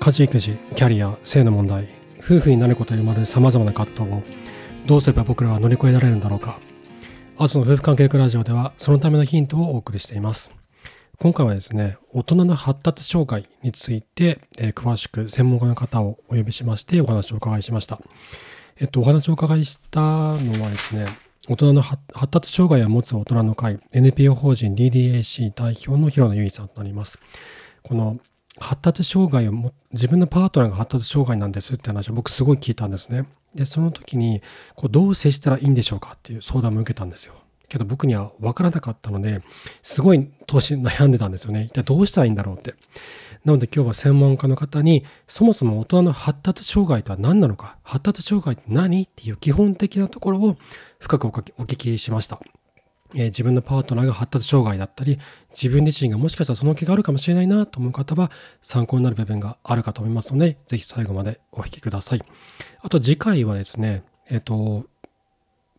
家事育児キャリア性の問題夫婦になることに生まれるさまざまな葛藤をどうすれば僕らは乗り越えられるんだろうか。アズの夫婦関係学ラジオではそのためのヒントをお送りしています。今回はですね大人の発達障害について、えー、詳しく専門家の方をお呼びしましてお話をお伺いしました。えっとお話をお伺いしたのはですね大人の発達障害を持つ大人の会 NPO 法人 DDAC 代表の広野由衣さんとなります。この発達障害をも自分のパートナーが発達障害なんですって話を僕すごい聞いたんですね。でその時にこうどう接したらいいんでしょうかっていう相談も受けたんですよ。けど僕には分からなかったのですごい投資悩んでたんですよね。一体どうしたらいいんだろうって。なので今日は専門家の方にそもそも大人の発達障害とは何なのか発達障害って何っていう基本的なところを深くお聞きしました。え、自分のパートナーが発達障害だったり自分自身がもしかしたらその気があるかもしれないなと思う方は参考になる部分があるかと思いますのでぜひ最後までお聞きください。あと次回はですねえっ、と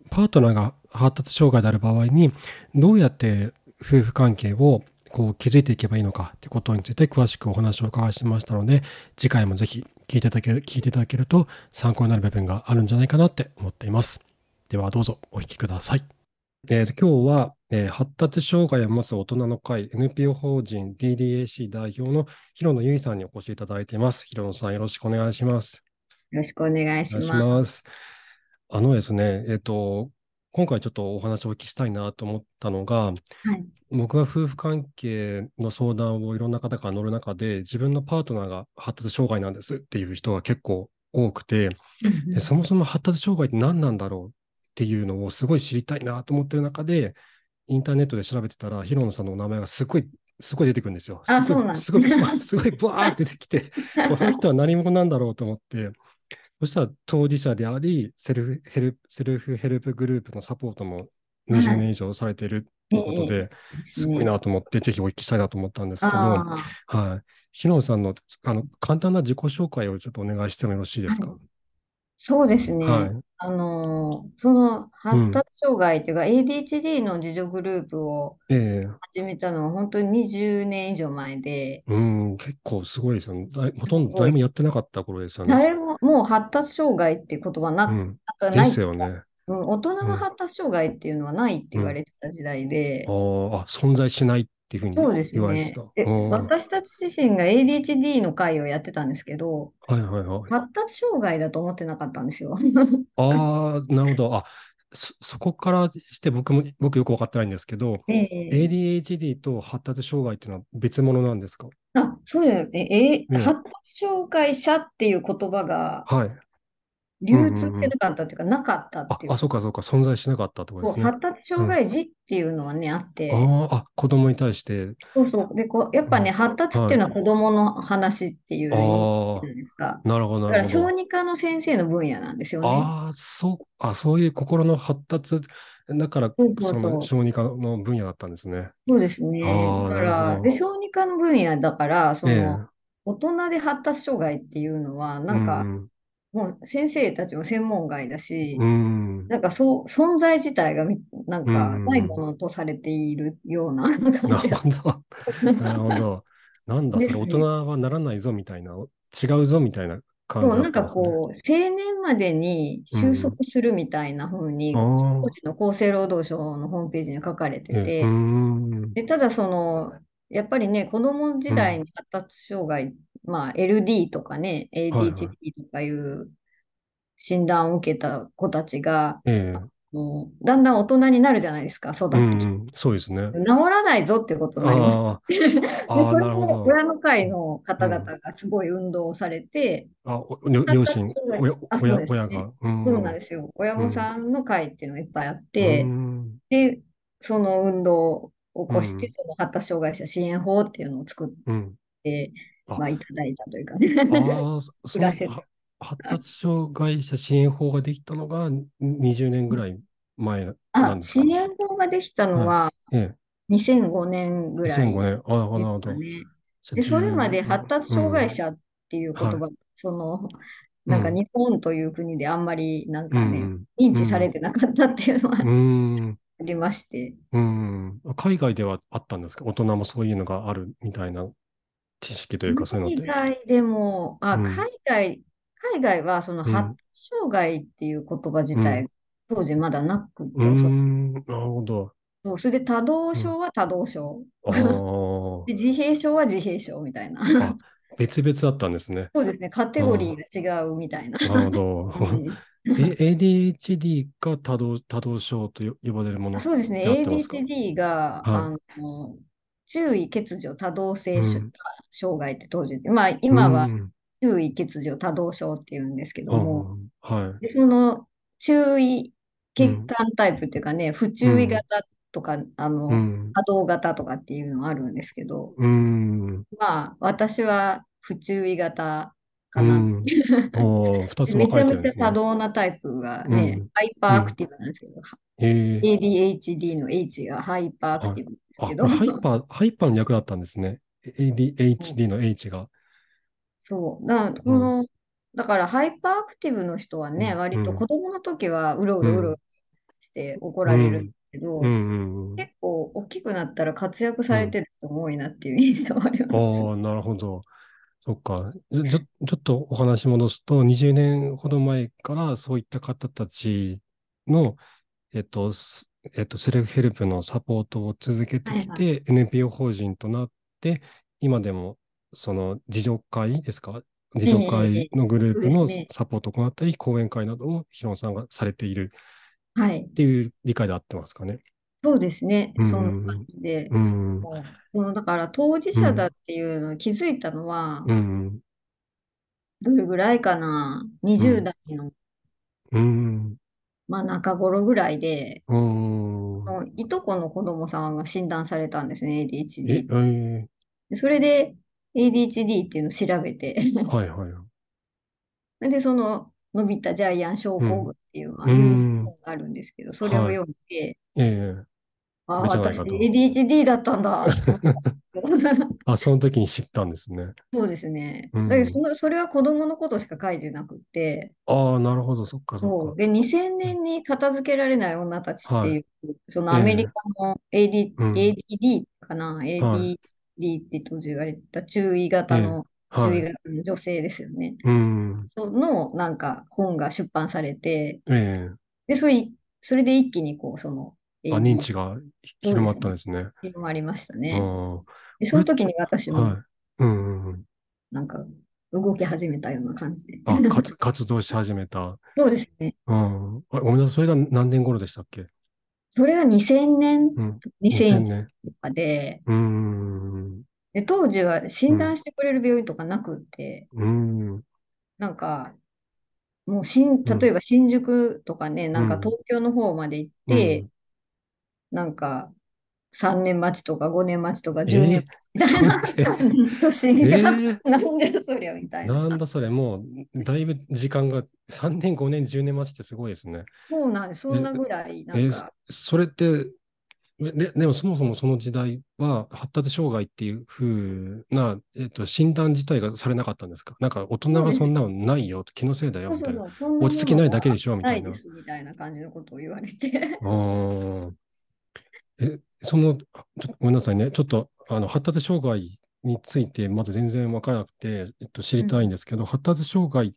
パートナーが発達障害である場合にどうやって夫婦関係をこう築いていけばいいのかということについて詳しくお話をお伺いしましたので次回もぜひ聞いていただける聞いていただけると参考になる部分があるんじゃないかなって思っています。ではどうぞお聞きください。えー、今日は、えー、発達障害を持つ大人の会 NPO 法人 DDAC 代表の広野由衣さんにお越しいただいています。広野さん、よろしくお願いします。よろしくお願いします。ますあのですね、えっ、ー、と、今回ちょっとお話をお聞きしたいなと思ったのが、はい、僕が夫婦関係の相談をいろんな方から乗る中で、自分のパートナーが発達障害なんですっていう人が結構多くて、そもそも発達障害って何なんだろうっていうのをすごい知りたいなと思ってる中で、インターネットで調べてたら、広野さんの名前がすごい、すごい出てくるんですよ。すごい、すごい、すごい、ブワーって出てきて、この人は何者なんだろうと思って、そしたら当事者であり、セルフヘルプセルフヘルプグループのサポートも20年以上されているということで、すごいなと思って、ぜひお聞きしたいなと思ったんですけど、はい。広野さんのあの簡単な自己紹介をちょっとお願いしてもよろしいですか？はいそうですね。はい。あの、その発達障害というか ADHD の自助グループを始めたのは本当に20年以上前で、うん、結構すごいですよね。ほとんど誰もやってなかった頃ですよね。誰ももう発達障害っていう言葉な、うん。なですよね。うん、大人の発達障害っていうのはないって言われてた時代で、ああ、存在しないっていうふうにそうです言われてた。で、私たち自身が ADHD の会をやってたんですけど、はいはいはい。発達障害だと思ってなかったんですよ。ああ、なるほど。あ、そ、そこからして僕も、僕よく分かってないんですけど、ええ ADHD と発達障害っていうのは別物なんですか？あ、そうですね。え、発達障害者っていう言葉が、はい。流通してなかったっていうか、なかったっていう。あ、そうかそうか、存在しなかったってことですね。発達障害児っていうのはね、あって。ああ、子供に対して。そうそう。で、こうやっぱね、発達っていうのは子供の話っていう意味ですか。なるほど、だから小児科の先生の分野なんですよね。ああ、そう、あ、そういう心の発達、だから、その小児科の分野だったんですね。そうですね。だから、で、小児科の分野だから、その、大人で発達障害っていうのは、なんか、もう先生たちも専門外だし、うん、なんかそう存在自体がなんかないものとされているような感じなるほど。なるほど。なんだ、それ大人はならないぞみたいな、違うぞみたいな感じだ。なんかこう、定年までに収束するみたいな風に、当時の厚生労働省のホームページに書かれてて、でただその、やっぱりね、子供時代に発達障害まあ、LD とかね、ADHD とかいう診断を受けた子たちが、だんだん大人になるじゃないですか、育って。きて。うんそうですね。治らないぞってことになります。で、それも親の会の方々がすごい運動をされて、あ、両親、親親親が、そうなんですよ。親御さんの会っていうのがいっぱいあって、で、その運動を起こして、その発達障害者支援法っていうのを作って、まあ、いただいたというか。ね。ああ、そ の発達障害者支援法ができたのが20年ぐらい前なんですか、支援法ができたのは2005年ぐらい、ね、2005年。ああ、なるほど。で、それまで発達障害者っていう言葉、うん。はい、その、なんか日本という国であんまりなんかね、うん、認知されてなかったっていうのは、ありまして。うん。海外ではあったんですか？大人もそういうのがあるみたいな知識というか、そういうの。海外でも、あ、海外、海外はその発達障害っていう言葉自体、当時まだなくて、うん、なるほど。そう、それで多動症は多動症。で自閉症は自閉症みたいな。あ、別々だったんですね。そうですね、カテゴリーが違うみたいな。なるほど。ADHD が多動多動症と呼ばれるものそうですね、ADHD が、はい、あの注意欠如多動性、障害って当時、まあ今は注意欠如多動症っていうんですけども、はい、その注意欠陥タイプっていうかね、不注意型とか、あの、波動型とかっていうのあるんですけど、うん、まあ、私は不注意型かな。うん、2つめちゃめちゃ多動なタイプがね、うん、 hyperactive なんですけど、うん、ADHD の H がハイパーアクティブですけど。ハイパー、ハイパーの役だったんですね。ADHD の H が。そう。だこの、だから hyperactive の人はね、割と子供の時はうろうろうろして怒られるけど、うんうん、結構大きくなったら活躍されてる人も多いなっていう印象はあります。ああ、なるほど。そっかちょ。ちょっとお話戻すと、20年ほど前からそういった方たちの、えっと、えっと、セルフヘルプのサポートを続けてきて、はいはい、NPO 法人となって、今でもその自助会ですか？自助会のグループのサポートを行ったり、講演会などをヒロンさんがされているはい。っていう理解で合ってますかね。そうですね。そんな感じで。うん。もうだから当事者だっていうのを気づいたのは、うん。どれぐらいかな ?20 代の、うん。まあ中頃ぐらいで、うん。いとこの子供さんが診断されたんですね、ADHD。え、えそれで ADHD っていうのを調べてはいはい。で、その伸びたジャイアン症候群っていうのがあるんですけど、それを読んで、ええああ、私 ADHD だったんだ。あ、その時に知ったんですね。そうですね。うん、だけどそのそれは子供のことしか書いてなくて。ああ、なるほど、そっかそっか。で、2000年に片付けられない女たちっていう、はい、そのアメリカの AD、え。ー、ADD かな、ADD って当時言われた注意型の注意型の女性ですよね。うん、そのなんか本が出版されて、えー、でそれそれで一気にこうその、あ認知が広まったんですね。広まりましたね。でその時に私も、はい。うんうん、なんか動き始めたような感じで。あ活活動し始めた。そうですね。うん、ごめんなさい、それが何年頃でしたっけ？それが2000年、うん、2000年とかで、うんで、当時は診断してくれる病院とかなくって、うん、なんか、もう新、例えば新宿とかね、なんか東京の方まで行って、なんか3年待ちとか5年待ちとか10年待ちみたいな、年が、えー、なんじゃそりゃみたいな。なんだそれ、もうだいぶ時間が3年、5年、10年待ちってすごいですね。そうなんです、そんなぐらい、なんか。えー、それってででもそもそもその時代は発達障害っていうふうな、えっと、診断自体がされなかったんですか？なんか大人がそんなのないよ、気のせいだよみたいな。落ち着きないだけでしょみたいな。みたいな感じのことを言われて。あえ、その、ごめんなさいね。ちょっとあの発達障害についてまず全然わからなくて、えっと、知りたいんですけど、うん、発達障害っ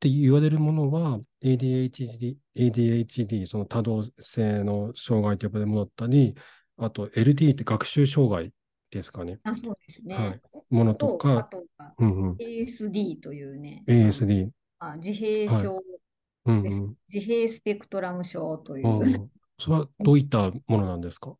て言われるものは ADHD、ADHD、その多動性の障害と呼ばれるものだったり、あと LD って学習障害ですかね。あそうですね。はい。ものとか、あとは、うんうん、ASD というね。ASD。あ自閉症、はいうんうん、自閉スペクトラム症という。それはどういったものなんですか？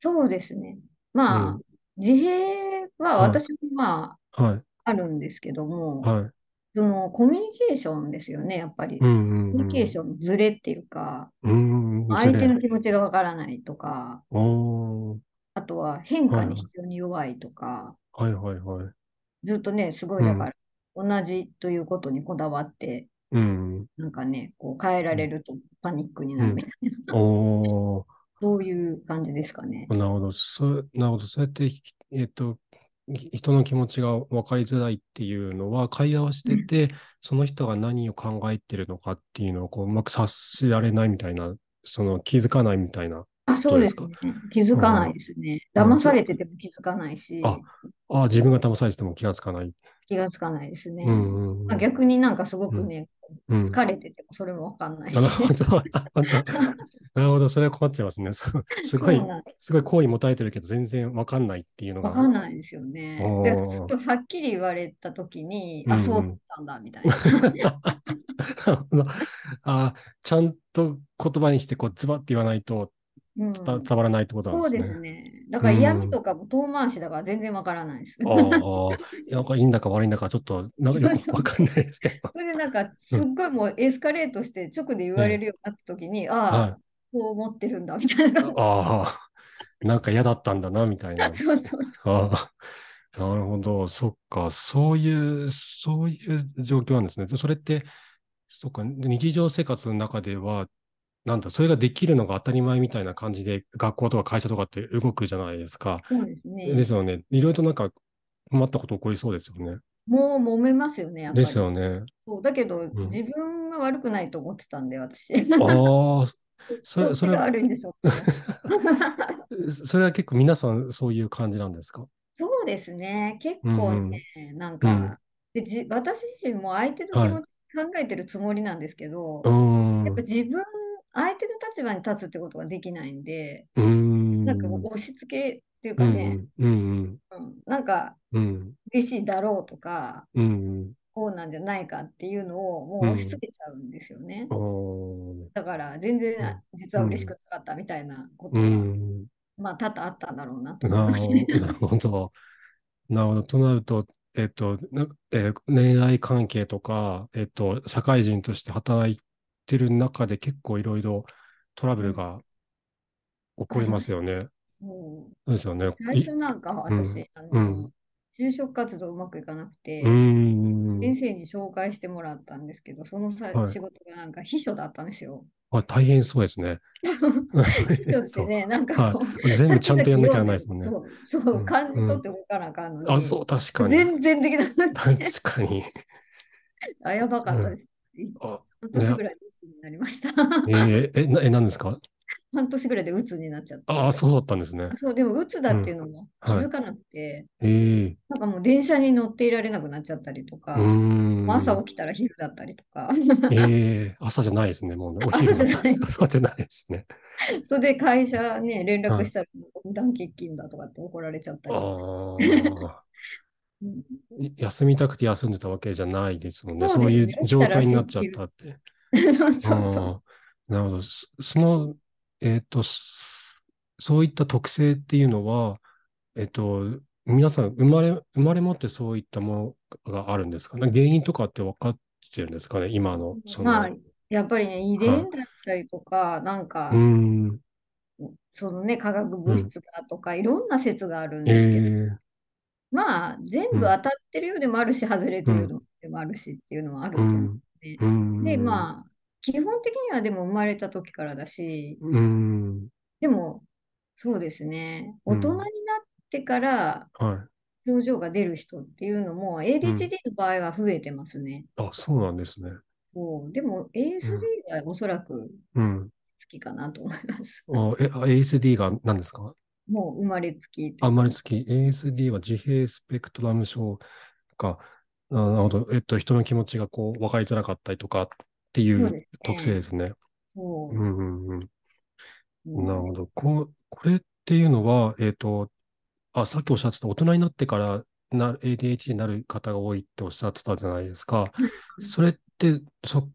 そうですね。まあ、うん、自閉は私もまあ、はい、あるんですけども、はい、そのコミュニケーションですよね、やっぱり。うんうんうん、コミュニケーションずれっていうか、うん相手の気持ちがわからないとか、あとは変化に非常に弱いとか、はいはいはい、ずっとね、すごいだから、同じということにこだわって、うん、なんかね、こう変えられるとパニックになるみたいな、うん、そういう感じですかね。なるほど、そうなるほどそうやって、えっ、と、人の気持ちが分かりづらいっていうのは、会話をしてて、その人が何を考えてるのかっていうのをこううまく察しられないみたいな、その気づかないみたいなあ、そうですね。気づかないですね。騙されてても気づかないし。あ、あ自分が騙されてても気がつかない。気がつかないですね。うんうん、逆になんかすごくね、うん、疲れててもそれもわかんないし。なるほど。なるほど。それは困っちゃいますね。すごい、すごい好意持たれてるけど全然わかんないっていうのが。わかんないですよね。はっきり言われたときに、あ、そうだったんだ、みたいな。あちゃんと言葉にしてこうズバッて言わないと伝わらないってことなんですね。そうですね。だから嫌味とかも遠回しだから全然わからないです。ああ、なんかいいんだか悪いんだかちょっとなんかよくわかんないですけど。それでなんかすっごいもうエスカレートして直で言われるようになった時に、ああ、そう思ってるんだみたいな。ああ、なんか嫌だったんだなみたいな。そうそうそう。なるほど、そっか、そういう、そういう状況なんですね。それって、そっか、日常生活の中では、なんだ、それができるのが当たり前みたいな感じで、学校とか会社とかって動くじゃないですか。そうですね。ですよね。いろいろとなんか困ったこと起こりそうですよね。もう揉めますよね、やっぱり。ですよね。そうだけど、うん、自分が悪くないと思ってたんで、私。ああ、それ、それは。悪いんでしょ それは結構皆さんそういう感じなんですか？そうですね。結構ね、うん、なんか、うん、でじ私自身も相手の気持ち考えてるつもりなんですけど、はい、やっぱ自分相手の立場に立つってことができないんで、ん。なんか押し付けっていうかね、うんうんなんか、嬉しいだろうとか、うん、こうなんじゃないかっていうのをもう押し付けちゃうんですよね。だから全然実は嬉しくなかったみたいなことが、まあ多々あったんだろうなと思います、ね。なるほど。なるほど。となると、えっと、えー、恋愛関係とか、えっと、社会人として働いってる中で結構いろいろトラブルが起こりますよね。そうですよね。最初なんか私、あの、就職活動うまくいかなくて、先生に紹介してもらったんですけど、そのさ、仕事がなんか秘書だったんですよ。あ大変そうですね。秘書ってね、なんか全部ちゃんとやんなきゃないですもんね。そう、感じ取って動かなあかんのに、あ、そう、確かに。全然できなかった。確かに。あ、やばかったです。半年ぐらい？になりました。えー、え、なえ何ですか？半年ぐらいで鬱になっちゃった。ああ、そうだったんですね。そう、でも鬱だっていうのも気づかなくて、うんはい、えー、なんかもう電車に乗っていられなくなっちゃったりとか、朝起きたら昼だったりとか。ええー、朝じゃないですね、もうね。朝じゃない。朝じゃないですね。それで会社ね、連絡したら、無断欠勤だとかって怒られちゃったり。ああ。休みたくて休んでたわけじゃないですもんね。そう、ね,、いう状態になっちゃったって。そうそう。そう。なるほど。その、えっ、ー、と、そういった特性っていうのは、えっ、ー、と、皆さん生まれ、生まれ持ってそういったものがあるんですか？ね。原因とかって分かってるんですかね、今の。その。まあ、やっぱりね、遺伝だったりとか、はい、なんか、うん。そのね、化学物質だとか、うん、いろんな説があるんですけど、えー、まあ、全部当たってるようでもあるし、外れてるようでもあるしっていうのはあると思うん。で、うん、で、まあ、基本的にはでも生まれた時からだし、うん、でも、そうですね、大人になってから症状が出る人っていうのも、ADHD の場合は増えてますね。あ、そうなんですね。そうでも ASD がおそらく好きかなと思います。うん、あえ ASD が何ですか？もう生まれつき。あ、生まれつき。ASD は自閉スペクトラム症か、なるほど。えっと、人の気持ちがこう分かりづらかったりとかっていう特性ですね。うんうんうん。なるほど。ここれっていうのは、えっ、ー、と、あ、さっきおっしゃってた大人になってからな ADHD になる方が多いっておっしゃってたじゃないですか。それってそ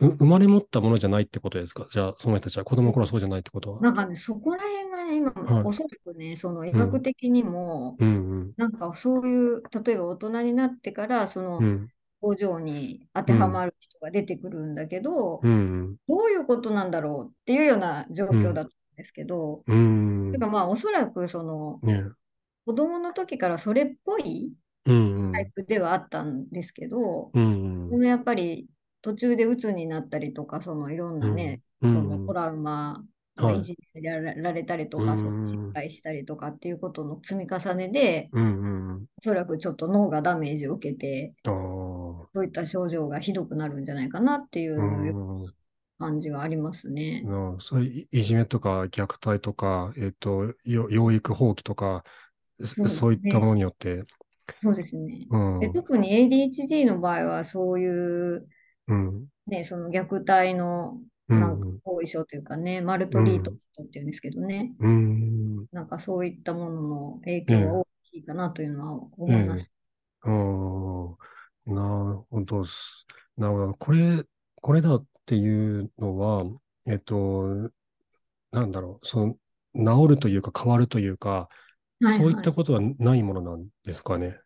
生まれ持ったものじゃないってことですか？じゃあ、その人たちは子供の頃はそうじゃないってことは。なんかね、そこら辺がね、今、はい、おそらくね、その医学的にも、うん、なんかそういう、例えば大人になってから、その、工場に当てはまる人が出てくるんだけど、うん、どういうことなんだろうっていうような状況だったんですけど、うん、てかまあ、おそらくその、ね、子供の時からそれっぽいタイプではあったんですけど、うん、そのやっぱり途中で鬱になったりとか、そのいろんなね、そのトラウマがいじめられたりとか、その失敗したりとかっていうことの積み重ねで、おそらくちょっと脳がダメージを受けて、そういった症状がひどくなるんじゃないかなっていう感じはありますね。うん、そういういじめとか虐待とか、えっ、ー、と、養育放棄とか、そう、ね,、そういったものによって。そうですね。うん、で特に ADHD の場合は、そういう、うん、ね、その虐待のなんか後遺症というかね、うん、マルトリートっていうんですけどね、うん、なんかそういったものの影響が大きいかなというのは思います。え。ー、えー、なるほど。なるほど。これ、これだっていうのは、えっと、なんだろう、その、治るというか変わるというか、はいはい、そういったことはないものなんですかね。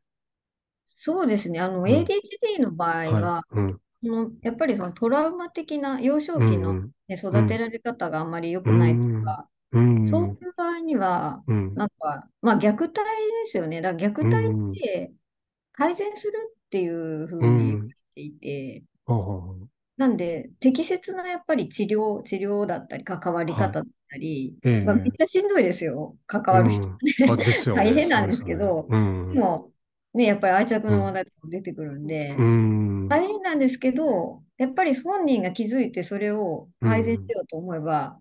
そうですね。あの、うん、ADHD の場合は、はいうん、そのやっぱりそのトラウマ的な幼少期の、ね、育てられ方があんまり良くないとか、そういう場合には、なんか、まあ虐待ですよね。だから虐待って改善するっていうふうに言っていて、なんで、適切なやっぱり治療、治療だったり、関わり方だったり、はいまあ、めっちゃしんどいですよ、関わる人、うん。大変なんですけど、でも、ね、やっぱり愛着の話題とか出てくるんで、大変なんですけど、やっぱり本人が気づいてそれを改善しようと思えば、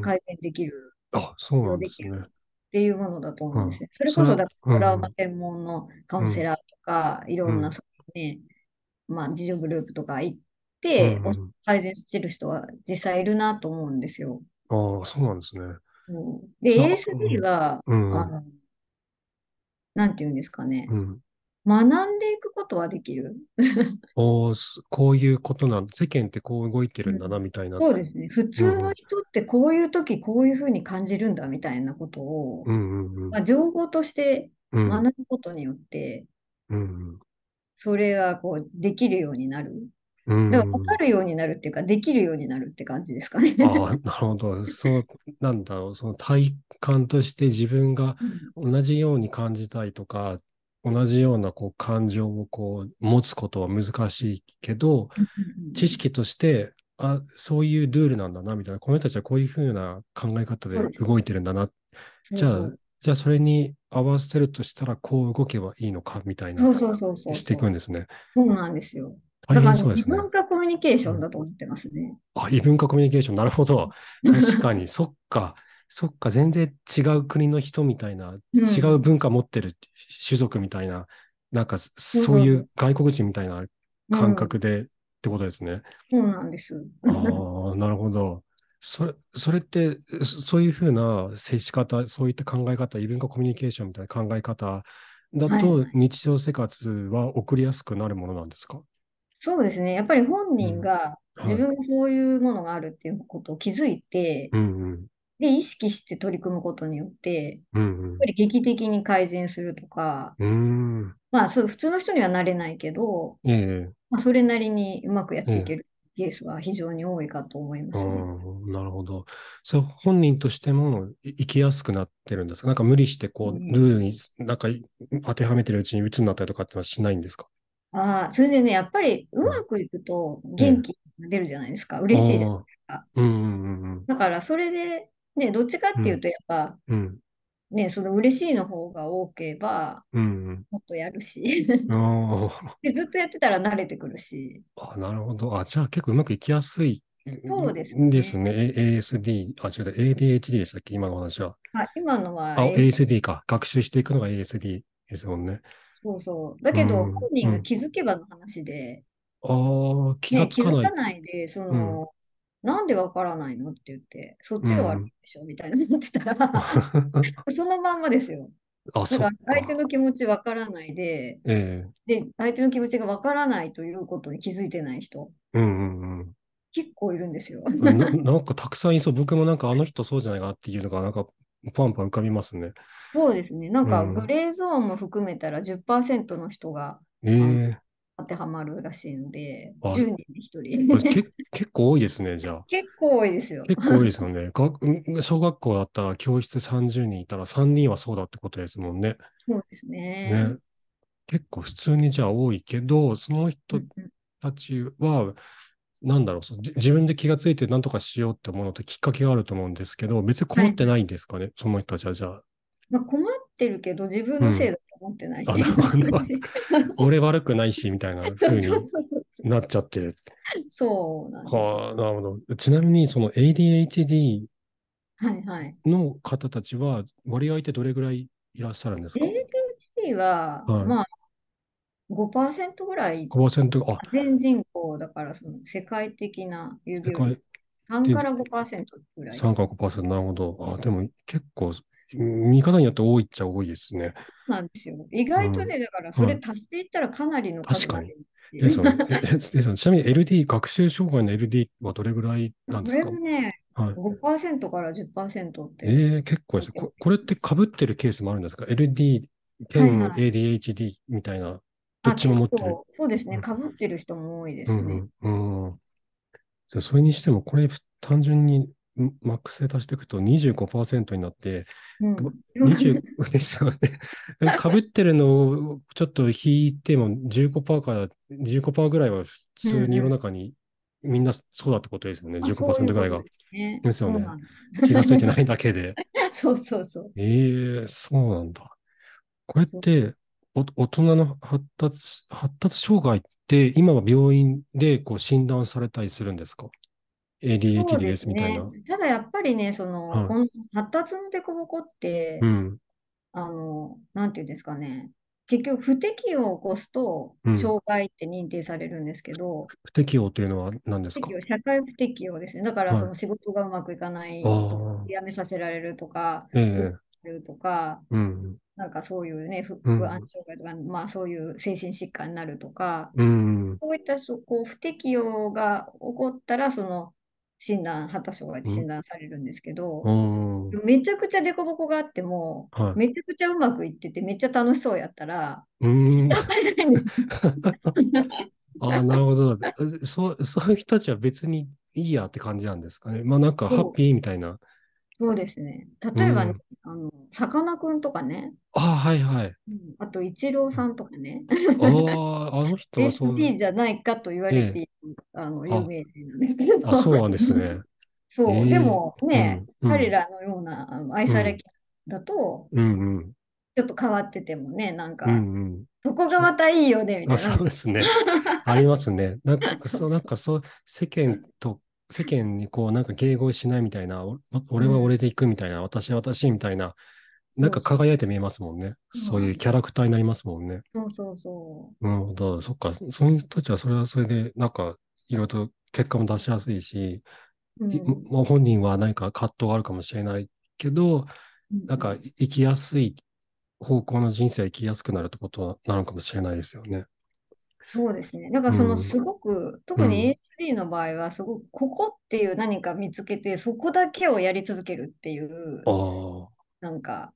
改善できる。あ、そうなんですね。っていうものだと思うんですね。それこそ、だトラウマ専門のカウンセラーとか、いろんな、ね、まあ、自助グループとか行って、改善してる人は実際いるなと思うんですよ。ああ、そうなんですね。で、ASD は、あの、なんていうんですかね。学んでいくことはできる？おこういうことなん世間ってこう動いてるんだな、みたいな。そうですね。普通の人ってこういう時こういうふうに感じるんだ、みたいなことを、まあ、情報として学ぶことによって、うん、それがこうできるようになる。だから分かるようになるっていうか、できるようになるって感じですかね。ああ、なるほど。そう、なんだろう、その体感として自分が同じように感じたいとか、同じようなこう感情をこう持つことは難しいけど、知識として、あ、そういうルールなんだな、みたいな、この人たちはこういうふうな考え方で動いてるんだな。じゃあ、じゃあそれに合わせるとしたら、こう動けばいいのか、みたいな、していくんですね。そうなんですよ。大変そうですね。異文化コミュニケーションだと思ってますね。あ、異文化コミュニケーション、なるほど。確かに、そっか。そっか、全然違う国の人みたいな、違う文化持ってる種族みたいな、なんかそういう外国人みたいな感覚でってことですね。そうなんです。ああ、なるほど。それそれって、そういうふうな接し方、そういった考え方、異文化コミュニケーションみたいな考え方だと、日常生活は送りやすくなるものなんですか、そうですね。やっぱり本人が自分がそういうものがあるっていうことを気づいて、うんうん、で、意識して取り組むことによって、うんうん、やっぱり劇的に改善するとか、うん。まあそう普通の人にはなれないけど、えー、まあ、それなりにうまくやっていけるケースは非常に多いかと思います、ね、なるほど。そう本人としても生きやすくなってるんですか？なんか無理してこう、ルールになんか当てはめてるうちに鬱になったりとかってのはしないんですか？ああ、それでね、やっぱりうまくいくと元気が出るじゃないですか。嬉しいじゃないですか。うんうんうん、だからそれでね、どっちかっていうと、やっぱ、うん、ね、その嬉しいの方が多ければ、うん、もっとやるし で、ずっとやってたら慣れてくるし。あ、なるほど。あ、じゃあ結構うまくいきやすいそうですね。ですね。ASD、あ、違う、ADHD でしたっけ？今の話は。はい、今のは ASD か。学習していくのが ASD ですもんね。そうそう。だけど、本人が気づけばの話で、ああ、気がつかない。ね、気づかないで、その、なんでわからないの？って言って、そっちが悪いでしょ、みたいな思ってたら そのまんまですよ。あ、だから相手の気持ちわからないで、えー、で、相手の気持ちがわからないということに気づいてない人、うんうんうん、結構いるんですよな。なんかたくさんいそう。僕もなんかあの人そうじゃないかっていうのが、なんかパンパン浮かびますね。そうですね。なんかグレーゾーンも含めたら10%の人が、えー、当てはまるらしいので、10人で1人。け結構多いですね、じゃあ。結構多いですよ。結構多いですよね。小学校だったら教室30人いたら3人はそうだってことですもんね。そうですね。ね結構普通にじゃあ多いけど、その人たちは、なんだろう自分で気がついて何とかしようって思うのってきっかけがあると思うんですけど、別に困ってないんですかね、はい、その人たちはじゃあ。まあ、困ってるけど、自分のせいだ思ない。あ、なるほど。俺悪くないし、みたいな風になっちゃってる。そうなんです。はあ、なるほど。ちなみに、その ADHD はいはい。の方たちは、割合ってどれぐらいいらっしゃるんですか？ADHD は、はい、まあ、5%ぐらい、5%あ、全人口だからその世界的な有病率3から5%ぐらい。3から5%、なるほど。あ、でも結構、見方によって多いっちゃ多いですね。なんですよ。意外とね、うん、だからそれ足していったらかなりの数確かに。ちなみに LD、学習障害の LD はどれぐらいなんですか？これね、はい、5%から10%って。えー、結構ですねこ。これってかぶってるケースもあるんですか ?LD 兼 ADHD みたいな、どっちも持ってる？そうですね、かぶってる人も多いですね。うん、うん、それにしても、これ単純にマックスで足していくと25%になって、うん、20 ですよね。かぶってるのをちょっと引いても15%から15%ぐらいは普通に世の中にみんなそうだってことですよね。15%ぐらいが。ですよね。気がついてないだけで。そうそうそう。ええー、そうなんだ。これってお大人の発達発達障害って今は病院でこう診断されたりするんですか？ADHD ですみたいな。ね、ただやっぱりね、その、はい、この発達の凸凹って、うん、あの、なんていうんですかね、結局不適応を起こすと、障害って認定されるんですけど、うん、不適応というのは何ですか？社会不適応ですね。だからその仕事がうまくいかない辞めさせられるとか、ええ、とか、うん、なんかそういうね、不安障害とか、うん、まあそういう精神疾患になるとか、うん、そういったそこう不適応が起こったら、その診断、発達障害で診断されるんですけど、うん、めちゃくちゃ凸凹があっても、はい、めちゃくちゃうまくいってて、めっちゃ楽しそうやったら、診断されないんですよ。ああ、なるほどそう。そういう人たちは別にいいやって感じなんですかね。まあなんかハッピーみたいな。そうですね。例えば、ねうん、あの、さかなクンとかね。あはいはい。うん、あと、イチローさんとかね。ああ、あの人はそう。SD じゃないかと言われている、ええ、あの有名人なんですけど。あ、そうなんですね。そう、えー、でもね、うん、彼らのようなあの愛されキャラだと、うんうん、ちょっと変わっててもね、なんか、うんうん、そこがまたいいよね、みたいな。そうですね。ありますね。なんか、そう、なんかそう、世間と世間にこうなんか迎合しないみたいな、俺は俺で行くみたいな、私は私みたいな、なんか輝いて見えますもんね。そういうキャラクターになりますもんね。そうそうそう。なるほど。そっか。そういう人たちはそれはそれで、なんかいろいろと結果も出しやすいし、うん、もう本人は何か葛藤があるかもしれないけど、うん、なんか生きやすい方向の人生生きやすくなるってことなのかもしれないですよね。そうですね。だからそのすごく、うん、特に A3 の場合は、すごくここっていう何か見つけて、そこだけをやり続けるっていう、なんか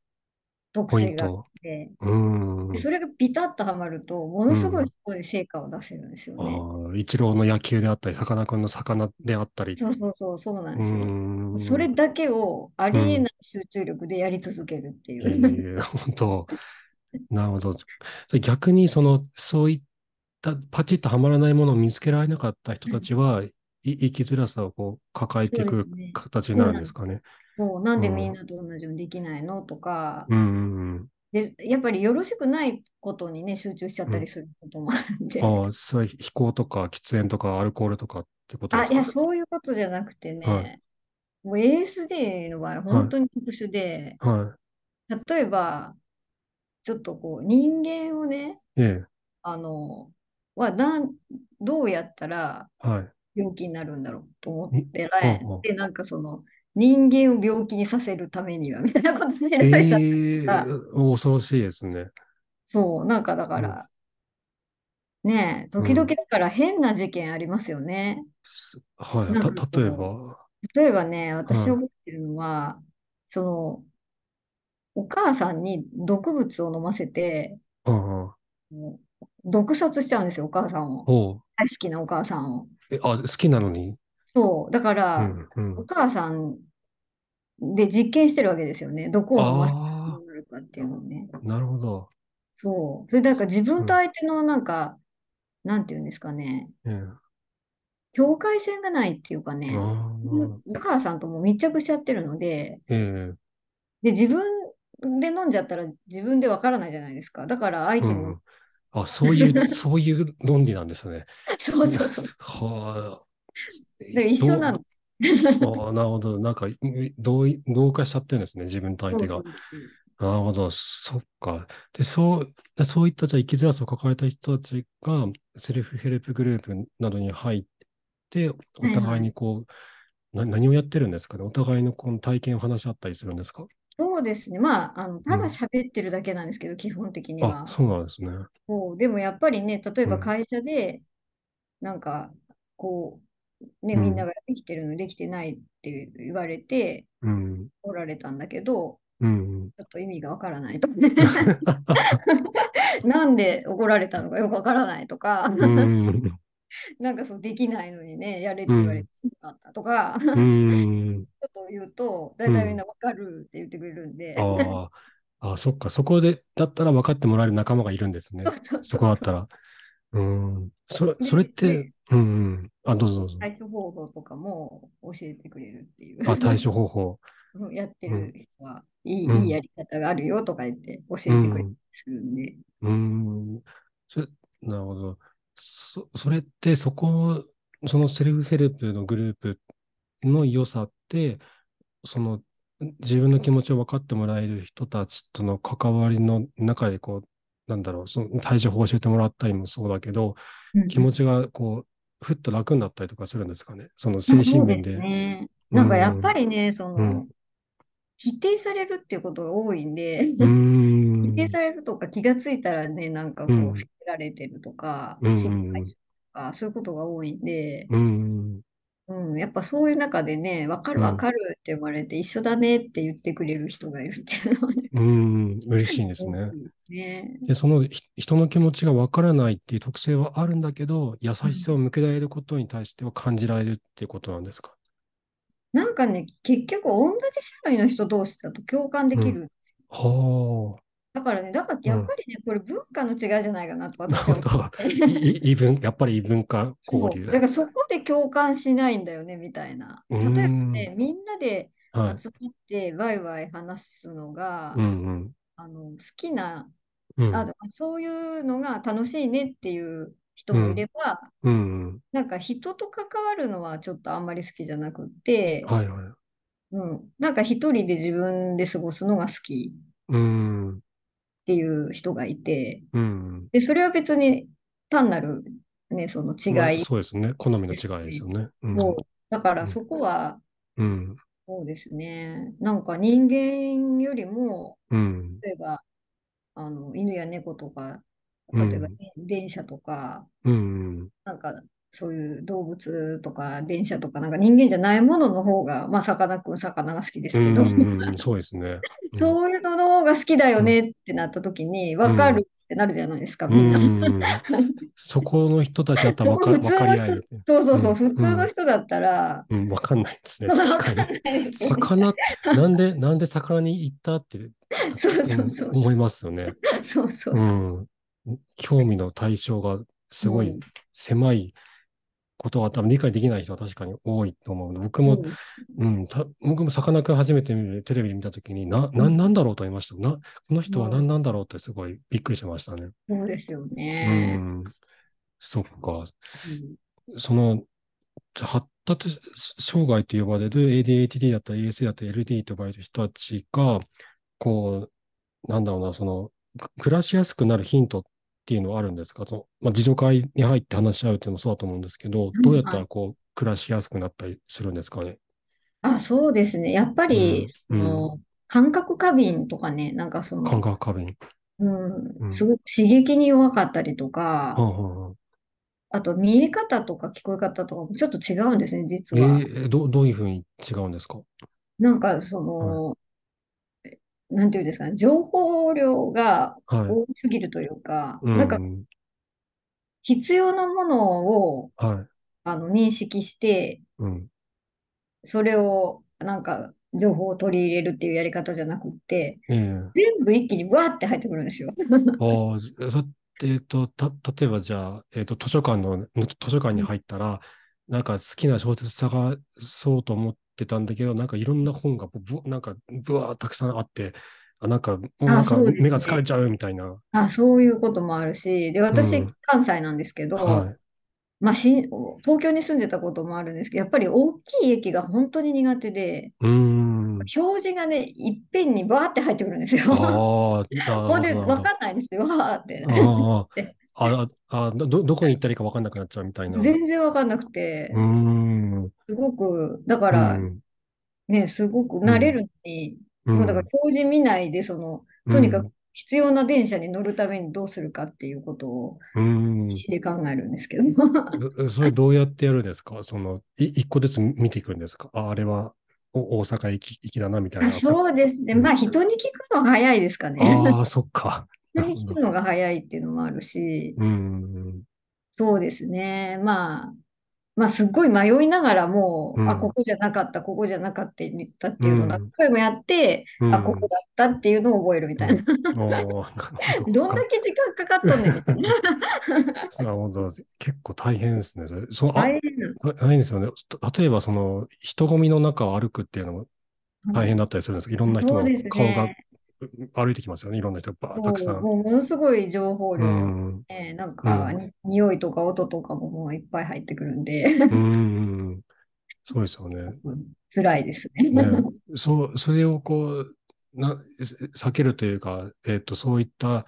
特性があって、うん、それがピタッとはまると、ものすごいすごい成果を出せるんですよね。うん、イチローの野球であったり、さかなクンの魚であったり。そうそうそう、そうなんですよ。それだけをありえない集中力でやり続けるっていう。えー、本当。なるほど。逆にその、そういっパチッとはまらないものを見つけられなかった人たちは、生きづらさをこう抱えていく形になるんですかね。そう、なんでみんなと同じようにできないのとか、うんで、やっぱりよろしくないことにね、集中しちゃったりすることもあるんで。ああ、それ飛行とか喫煙とかアルコールとかってことですか？あ、いや、そういうことじゃなくてね、はい、もう ASD の場合、本当に特殊で、はい、例えば、ちょっとこう、人間をね、ええ、あの、はなんどうやったら病気になるんだろうと思って、はい、でなんかその人間を病気にさせるためにはみたいなことで調べちゃった、えー、恐ろしいですね。そう、なんかだから、うん、ねえ、時々だから変な事件ありますよね。うん、はい、た例えば？例えばね、私覚えてるのは、はい、その、お母さんに毒物を飲ませて、うん毒殺しちゃうんですよ、お母さんを。大好きなお母さんを。え、あ、好きなのに？そう。だから、うんうん、お母さんで実験してるわけですよね。どこを飲ませなるかっていうのをね。なるほど。そう。それだから自分と相手のなんか、なんていうんですかね。うん、境界線がないっていうかね、お母さんとも密着しちゃってるので、で、自分で飲んじゃったら自分でわからないじゃないですか。だから相手にあ、そういう、そういう論理なんですね。そうそうそう。はあ。一緒なの。ああ、なるほど。なんか、同同化しちゃってるんですね、自分と相手が。そうそうなるほど、そっか。で、そう、そういったじゃあ生きづらさを抱えた人たちがセルフヘルプグループなどに入って、お互いにこう、はいはい、な何をやってるんですかね？お互いのこの体験を話し合ったりするんですか？そうですね。まあ、あのただ喋ってるだけなんですけど、うん、基本的には。あ、そうなんですね。そうでもやっぱりね、例えば会社で、なんか、こう、ね、みんなができてるのにできてないって言われて、うん、おられたんだけど、うん、ちょっと意味がわからないと。なんで怒られたのかよくわからないとか、うん、なんかそうできないのにね、やれって言われてしまったとか、うん、ちょっと言うと、大体みんなわかるって言ってくれるんで。ああ、そっか、そこでだったら分かってもらえる仲間がいるんですね。そこだったら。うん。それそれって、うんうん。あ、どうぞどうぞ。対処方法とかも教えてくれるっていう。あ、対処方法。やってる人は、いい、うん、いいやり方があるよとか言って教えてくれるんで。うん。うんそなるほど。そそれってそこ、そのセルフヘルプのグループの良さって、その自分の気持ちを分かってもらえる人たちとの関わりの中で、こう、なんだろう、その対処法を教えてもらったりもそうだけど、うん、気持ちがこう、ふっと楽になったりとかするんですかね。その精神面で。ね、なんかやっぱりね、その、うん、否定されるっていうことが多いんで、否定されるとか気がついたらね、なんかこう、捨てられてるとか、心配とか、そういうことが多いんで、うんうん、やっぱそういう中でね、わかるわかるって言われて、一緒だねって言ってくれる人がいるっていうのはね。うん、嬉しいんですね。ね。で、その人の気持ちがわからないっていう特性はあるんだけど、優しさを向けられることに対しては感じられるっていうことなんですか？なんかね、結局同じ種類の人同士だと共感できる。はあ。だからね、だからやっぱりね、これ文化の違いじゃないかなとなるほど。異文、やっぱり異文化交流。だからそこで共感しないんだよね、みたいな。例えばね、みんなで集まってワイワイ話すのが、うんうん、あの好きな、うん、あそういうのが楽しいねっていう人もいれば、うん、なんか人と関わるのはちょっとあんまり好きじゃなくて、はいはい。うん、なんか一人で自分で過ごすのが好きっていう人がいて、うん、でそれは別に単なる、ね、その違い、まあ、そうですね。好みの違いですよね。うん、だからそこは、うん、そうですね。なんか人間よりも、うん、例えばあの犬や猫とか例えば、電車とか、うん、なんかそういう動物とか電車とかなんか人間じゃないものの方が、まあ、さかなクン魚が好きですけど、うんそうですね、うん、そういうのの方が好きだよねってなった時に分かるってなるじゃないですか、みんな。そこの人たちだったら分か分かり合える。そうそうそう、普通の人だったら。うん、分かんないですね、確かに。魚、なんで、なんで魚に行ったって そうそうそう。思いますよね。そうそう。うん興味の対象がすごい狭いことは多分理解できない人は確かに多いと思うので、僕も、うん、うん、僕もさかなクン初めてテレビで見たときに、な、な、なんだろうと思いました。な、この人は何なんだろうってすごいびっくりしましたね。そうですよね。うん。そっか。うん、その、発達障害と呼ばれる ADHD だったり ASA だったり LD と呼ばれる人たちが、こう、なんだろうな、その、暮らしやすくなるヒントっていうのはあるんですか？その、まあ、自助会に入って話し合うっていうのもそうだと思うんですけど、どうやったらこう、暮らしやすくなったりするんですかね？あ、そうですね。やっぱり、うん、その、感覚過敏とかね、なんかその、感覚過敏。うん、すごく刺激に弱かったりとか、うん、あと見え方とか聞こえ方とかもちょっと違うんですね、実は。えー、どどういうふうに違うんですか？なんかその、なんていうんですかね、情報量が多すぎるというか、はい、なんか、必要なものを、はい、あの認識して、うん、それをなんか情報を取り入れるっていうやり方じゃなくて、えー、全部一気にわーって入ってくるんですよ。ああ、えーと、た例えばじゃあ、えーと、図書館の図書館に入ったら、うん、なんか好きな小説探そうと思ってたんだけど、なんかいろんな本がぶなんかぶわーたくさんあって、あなんか、もうなんか目が疲れちゃうみたいな。あ、そういうこともあるし、で、私、うん、関西なんですけど、はい、まあし、東京に住んでたこともあるんですけど、やっぱり大きい駅が本当に苦手で、うん表示がね、いっぺんにバーって入ってくるんですよ。ああ、ほんで、分かんないんですよ、わーって。ああ ど、どこに行ったらいいか分かんなくなっちゃうみたいな。全然分かんなくて、うんすごく、だから、ね、すごく慣れるのに、うん、もうだから表示見ないで、その、とにかく必要な電車に乗るためにどうするかっていうことを、必で考えるんですけど。それどうやってやるんですか？その、一個ずつ見ていくんですか？ああれは大阪行き行きだなみたいな。そうですね。まあ人に聞くのが早いですかね。ああ、そっか。人に聞くのが早いっていうのもあるし、うんそうですね。まあ、まあ、すっごい迷いながらも、うん、あ、ここじゃなかった、ここじゃなかったって言ったっていうのを何回もやって、うん、あ、ここだったっていうのを覚えるみたいな。うん、どんだけ時間かかっとんねんみたいな。なるほど。結構大変ですね。その大変大変ですよね。例えば、その人混みの中を歩くっていうのも大変だったりするんですけど、いろんな人の顔が歩いてきますよね、いろんな人がたくさん。もうものすごい情報量、うん。えー、なんか、うん、匂いとか音とかももういっぱい入ってくるんで。うん、そうですよね。辛いですね。ね。そう、それをこう、な避けるというか、えーと、そういった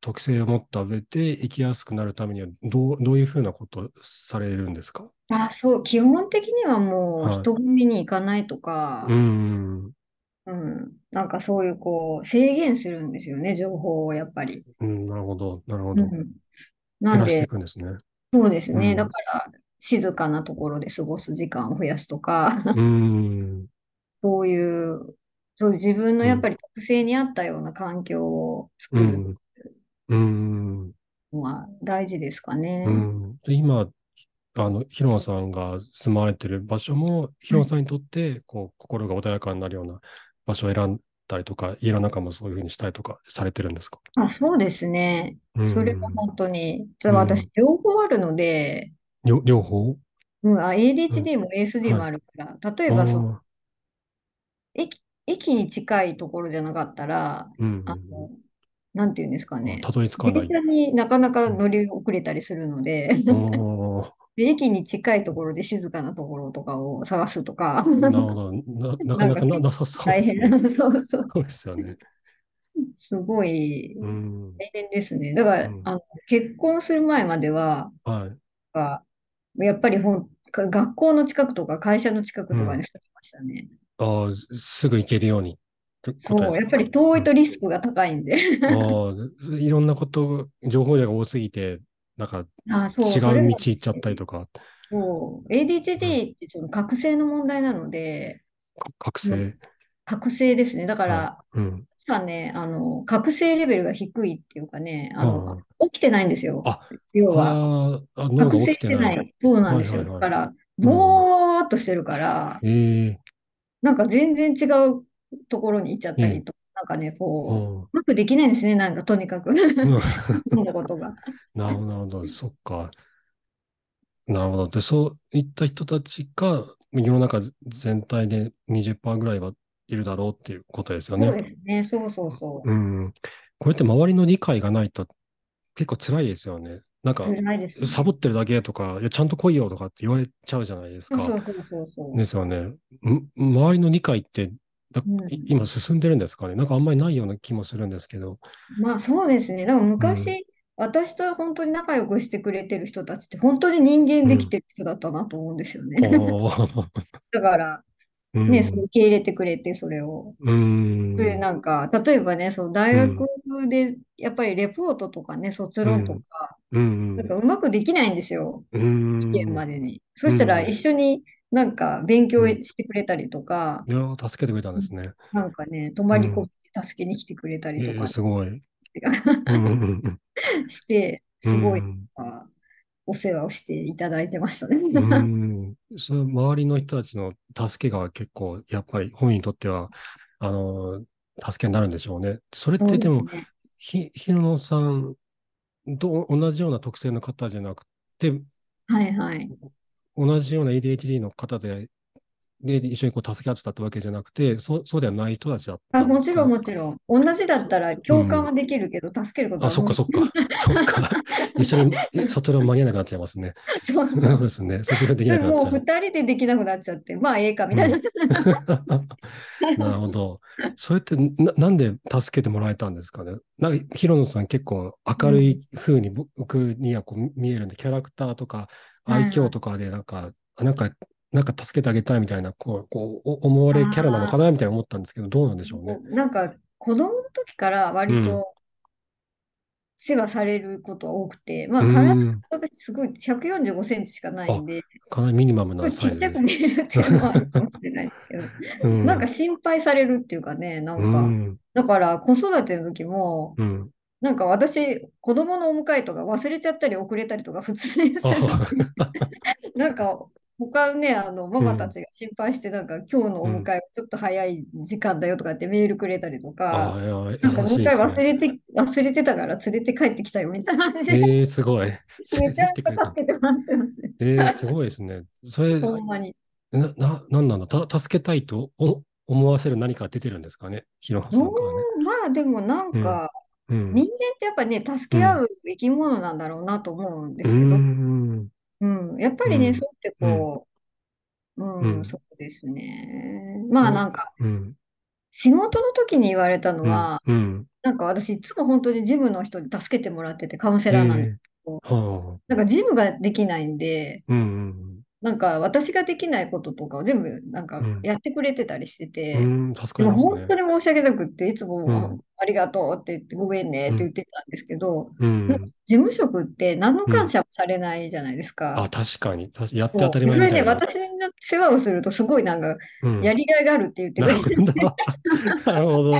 特性を持った上で生きやすくなるためにはどうどういうふうなことされるんですか？あそう基本的にはもう人混みに行かないとか、はい、うんうん、なんかそういうこう制限するんですよね、情報をやっぱり。うん、なるほど、なるほど。うん、なんで、ね、そうですね、うん、だから静かなところで過ごす時間を増やすとか、うん、そういう、そう自分のやっぱり特性に合ったような環境を作るのは大事ですかね。うん、今、あの、ヒロさんが住まわれてる場所も、ヒロさんにとって、こう、心が穏やかになるような場所を選んだりとか、家の中もそういうふうにしたりとかされてるんですか？あそうですね。それは本当に、じゃ私、両方あるので、両方？うん、あ ADHD も ASD もあるから、例えばその駅、駅に近いところじゃなかったら、うんあの、なんていうんですかね、たどり着かない。電車になかなか乗り遅れたりするので、で駅に近いところで静かなところとかを探すとか。なるほど。な なかなかなさそうですね。大変。そうそう。そうですよね。すごい大変ですね。だから、うん、あの結婚する前までは、はい、やっぱりほん学校の近くとか会社の近くとかに住んでましたね。うん、ああ、すぐ行けるように。そう、やっぱり遠いとリスクが高いんで。ああ、いろんなこと、情報量が多すぎて、なんか違う道行っちゃったりとか。そう、ADHD ってその覚醒の問題なので、覚醒覚醒ですね。だから、うん、さね、あの、覚醒レベルが低いっていうかね、あの、起きてないんですよ。あ要は。覚醒してない。そうなんですよ。だから、ぼーっとしてるから、うん、なんか全然違うところに行っちゃったりとか、なんかね、こう、うまくできないんですね、なんかとにかく。そんなことが。なるほど、なるほど、そっか。なるほど。で、そういった人たちが、世の中全体で20%ぐらいはいるだろうっていうことですよね。そうですね、そうそうそう。うん。これって周りの理解がないと結構辛いですよね。なんか、ね、サボってるだけとか、いや、ちゃんと来いよとかって言われちゃうじゃないですか。そうそうそうそう。ですよね。周りの理解ってだ今進んでるんですかね？なんかあんまりないような気もするんですけど。まあそうですね。だから昔、うん、私と本当に仲良くしてくれてる人たちって本当に人間できてる人だったなと思うんですよね。うん、だから、ね、うん、そ受け入れてくれて、それを。うん。で、なんか、例えばね、その大学でやっぱりレポートとかね、卒論とか、うん、なんかうまくできないんですよ。うん。期限までに。そしたら一緒になんか勉強してくれたりとか、いや助けてくれたんですね。なんかね、泊まり込みで助けに来てくれたりとか、すごい。して、すごい、お世話をしていただいてましたね。うん。その周りの人たちの助けが結構、やっぱり本人にとっては、あの、助けになるんでしょうね。それってでも、ね、ひ、ひろのさんと同じような特性の方じゃなくて、はいはい。同じような ADHD の方でで一緒にこう助け合ってたってわけじゃなくて、そそうではない人たちだったんもちろん、もちろん。同じだったら共感はできるけど、助けることはあ、そっかそっか。そっか。一緒にそちら間に合わなくなっちゃいますね。そ うそう。ですね。そちらできなくなっちゃう。もう二人でできなくなっちゃって、まあええかみたいな。なるほど。それってななんで助けてもらえたんですかね？なんか、ヒロノさん結構明るい風に僕にはこう見えるんで、キャラクターとか愛嬌とかでなんか、なんか、なんか助けてあげたいみたいな、こう、こう思われキャラなのかなみたいな思ったんですけど、どうなんでしょうね。なんか、子供の時から割と世話されることは多くて、まあ、体、私すごい145センチしかないんで、かなりミニマムなちっちゃく見えるっていうのはあるかもしれないですけど、うん、なんか心配されるっていうかね、なんか、うん、だから子育ての時も、うん、なんか私、子供のお迎えとか忘れちゃったり遅れたりとか普通にする なんか他ね、あの、ママたちが心配して、なんか、今日のお迎えちょっと早い時間だよとかってメールくれたりとか、なんか、お迎え忘れて、忘れてたから連れて帰ってきたよみたいな感じで。えー、すごい。めちゃくちゃ助けてもらってます。えー、すごいですね。それ、ほんまに。な、な、なんなの？た助けたいとお思わせる何か出てるんですかね、ヒロさんからね。まあ、でもなんか、人間ってやっぱね、助け合う生き物なんだろうなと思うんですけど、うん、やっぱりね、そうやってこう、うん、そうですね。まあなんか、仕事の時に言われたのは、なんか私いつも本当にジムの人に助けてもらってて、カウンセラーなんですけど、なんかジムができないんで、なんか私ができないこととかを全部なんかやってくれてたりしてて、うん、助かりますね。本当に申し訳なくって、いつも、ありがとうって言って、ごめんねって言ってたんですけど、うん、事務職って何の感謝もされないじゃないですか。あ、確かに。やって当たり前みたいな。それね、私の世話をするとすごいなんか、やりがいがあるって言ってくれて、なるほど。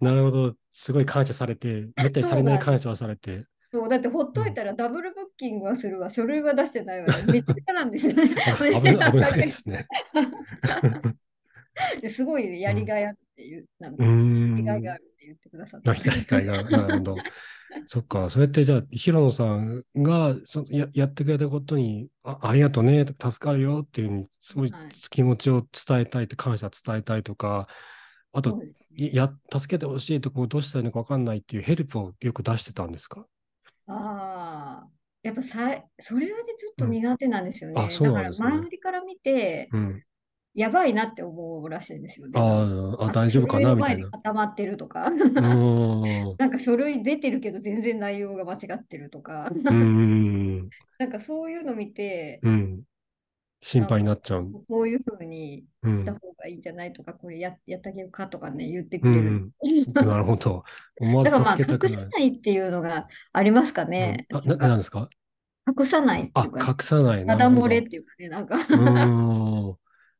なるほど。すごい感謝されて、めったにされない感謝をされて。そう、だってほっといたらダブルブッキングはするわ、書類は出してないわ、めっちゃなんですよね。危ないですね。すごいやりがいあるっていう、なんか、やりがいがあるって言ってくださった。やりがいがある。なるほど。そっか、そうやってじゃあ、平野さんがそややってくれたことにあ、ありがとうね、助かるよっていうに、すごい気持ちを伝えたいって、感謝伝えたいとか、あと、や助けてほしいとこどうしたらいいのか分かんないっていうヘルプをよく出してたんですか？ああ、やっぱさい、それはね、ちょっと苦手なんですよね。だから周りから見て、うん。やばいなって思うらしいんですよね。ああ、大丈夫かな？みたいな。固まってるとか、なんか書類出てるけど全然内容が間違ってるとか、なんかそういうの見て、うん。心配になっちゃう。こういうふうにした方がいいんじゃないとか、これややってあげようかとかね、言ってくれる。なるほど。思わず助けたくない。隠さないっていうのがありますかね。あ、な、なんですか？隠さないあ、隠さない。ただ漏れっていうかね、なんかうん。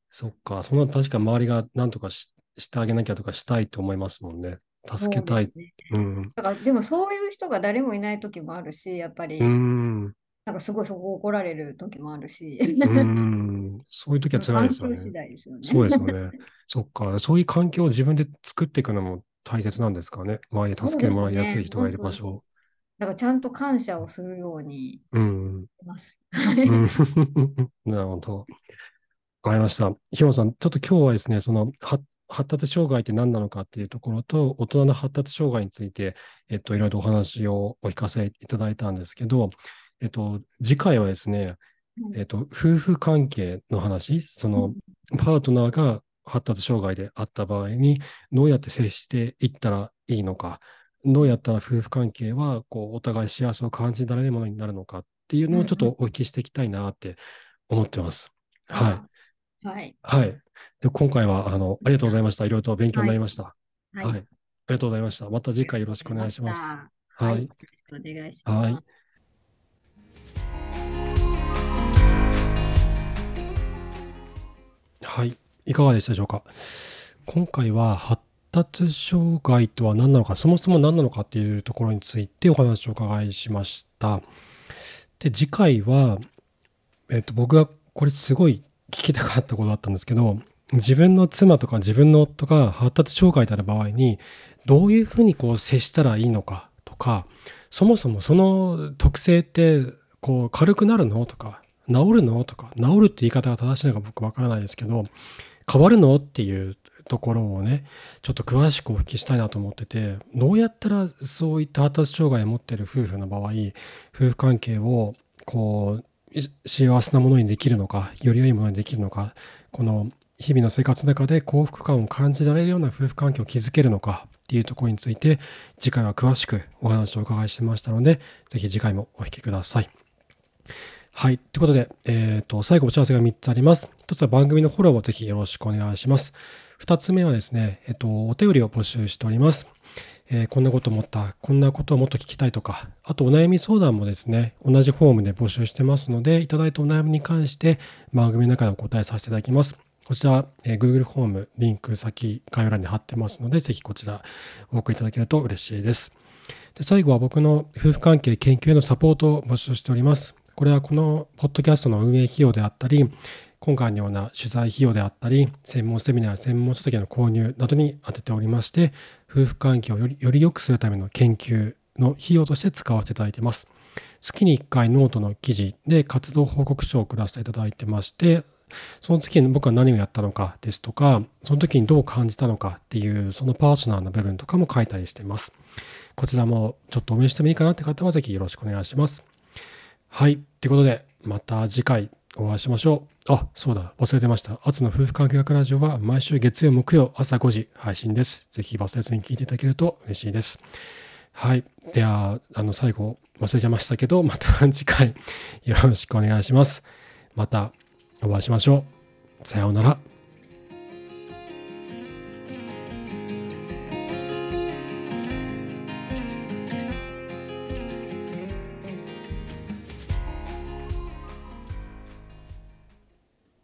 そっか。その確か周りが何とかししてあげなきゃとかしたいと思いますもんね。助けたい。ううん。だからでもそういう人が誰もいない時もあるし、やっぱり。うん。なんかすごいそこ怒られる時もあるし。うん、そういう時は辛いですよね。ですよねそうですよね。そっか、そういう環境を自分で作っていくのも大切なんですかね。周りに助けてもらいやすい人がいる場所。ね、だからちゃんと感謝をするようにます。なるほど。わかりました。ひろさん、ちょっと今日はですね、その発達障害って何なのかっていうところと、大人の発達障害について、えっと、いろいろお話をお聞かせいただいたんですけど、えっと、次回はですね、えっと、夫婦関係の話、その、パートナーが発達障害であった場合に、どうやって接していったらいいのか、どうやったら夫婦関係は、こう、お互い幸せを感じられるものになるのかっていうのをちょっとお聞きしていきたいなって思ってます。はい。はい。はい。で今回は、あの、ありがとうございました。いろいろと勉強になりました。はい。はい、ありがとうございました。また次回よろしくお願いします。はい。よろしくお願いします。はい。はい。いかがでしたでしょうか？今回は発達障害とは何なのか、そもそも何なのかっていうところについてお話をお伺いしました。で、次回は、えっと、僕がこれすごい聞きたかったことだったんですけど、自分の妻とか自分の夫が発達障害である場合に、どういうふうにこう接したらいいのかとか、そもそもその特性ってこう軽くなるのとか、治るの？とか、治るって言い方が正しいのか僕わからないですけど、変わるの？っていうところをね、ちょっと詳しくお聞きしたいなと思ってて、どうやったらそういった発達障害を持っている夫婦の場合、夫婦関係をこう、幸せなものにできるのか、より良いものにできるのか、この日々の生活の中で幸福感を感じられるような夫婦関係を築けるのかっていうところについて、次回は詳しくお話をお伺いしてましたので、ぜひ次回もお聞きください。はい。ということで、えっ、ー、と、最後お知らせが3つあります。1つは番組のフォローをぜひよろしくお願いします。2つ目はですね、えっ、ー、と、お便りを募集しております。えー、こんなこと思った、こんなことをもっと聞きたいとか、あとお悩み相談もですね、同じフォームで募集してますので、いただいたお悩みに関して番組の中でお答えさせていただきます。こちら、えー、Google フォーム、リンク先、概要欄に貼ってますので、ぜひこちらお送りいただけると嬉しいです。で最後は僕の夫婦関係研究へのサポートを募集しております。これはこのポッドキャストの運営費用であったり、今回のような取材費用であったり、専門セミナー、専門書籍の購入などに充てておりまして、夫婦関係をよりより良くするための研究の費用として使わせていただいています。月に1回ノートの記事で活動報告書を送らせていただいてまして、その月に僕は何をやったのかですとか、その時にどう感じたのかっていう、そのパーソナルな部分とかも書いたりしています。こちらもちょっと応援してもいいかなって方はぜひよろしくお願いします。はい。ということで、また次回お会いしましょう。あ、そうだ。忘れてました。アツの夫婦関係学ラジオは毎週月曜、木曜朝5時配信です。ぜひ忘れずに聞いていただけると嬉しいです。はい。では、あの、最後忘れちゃいましたけど、また次回よろしくお願いします。またお会いしましょう。さようなら。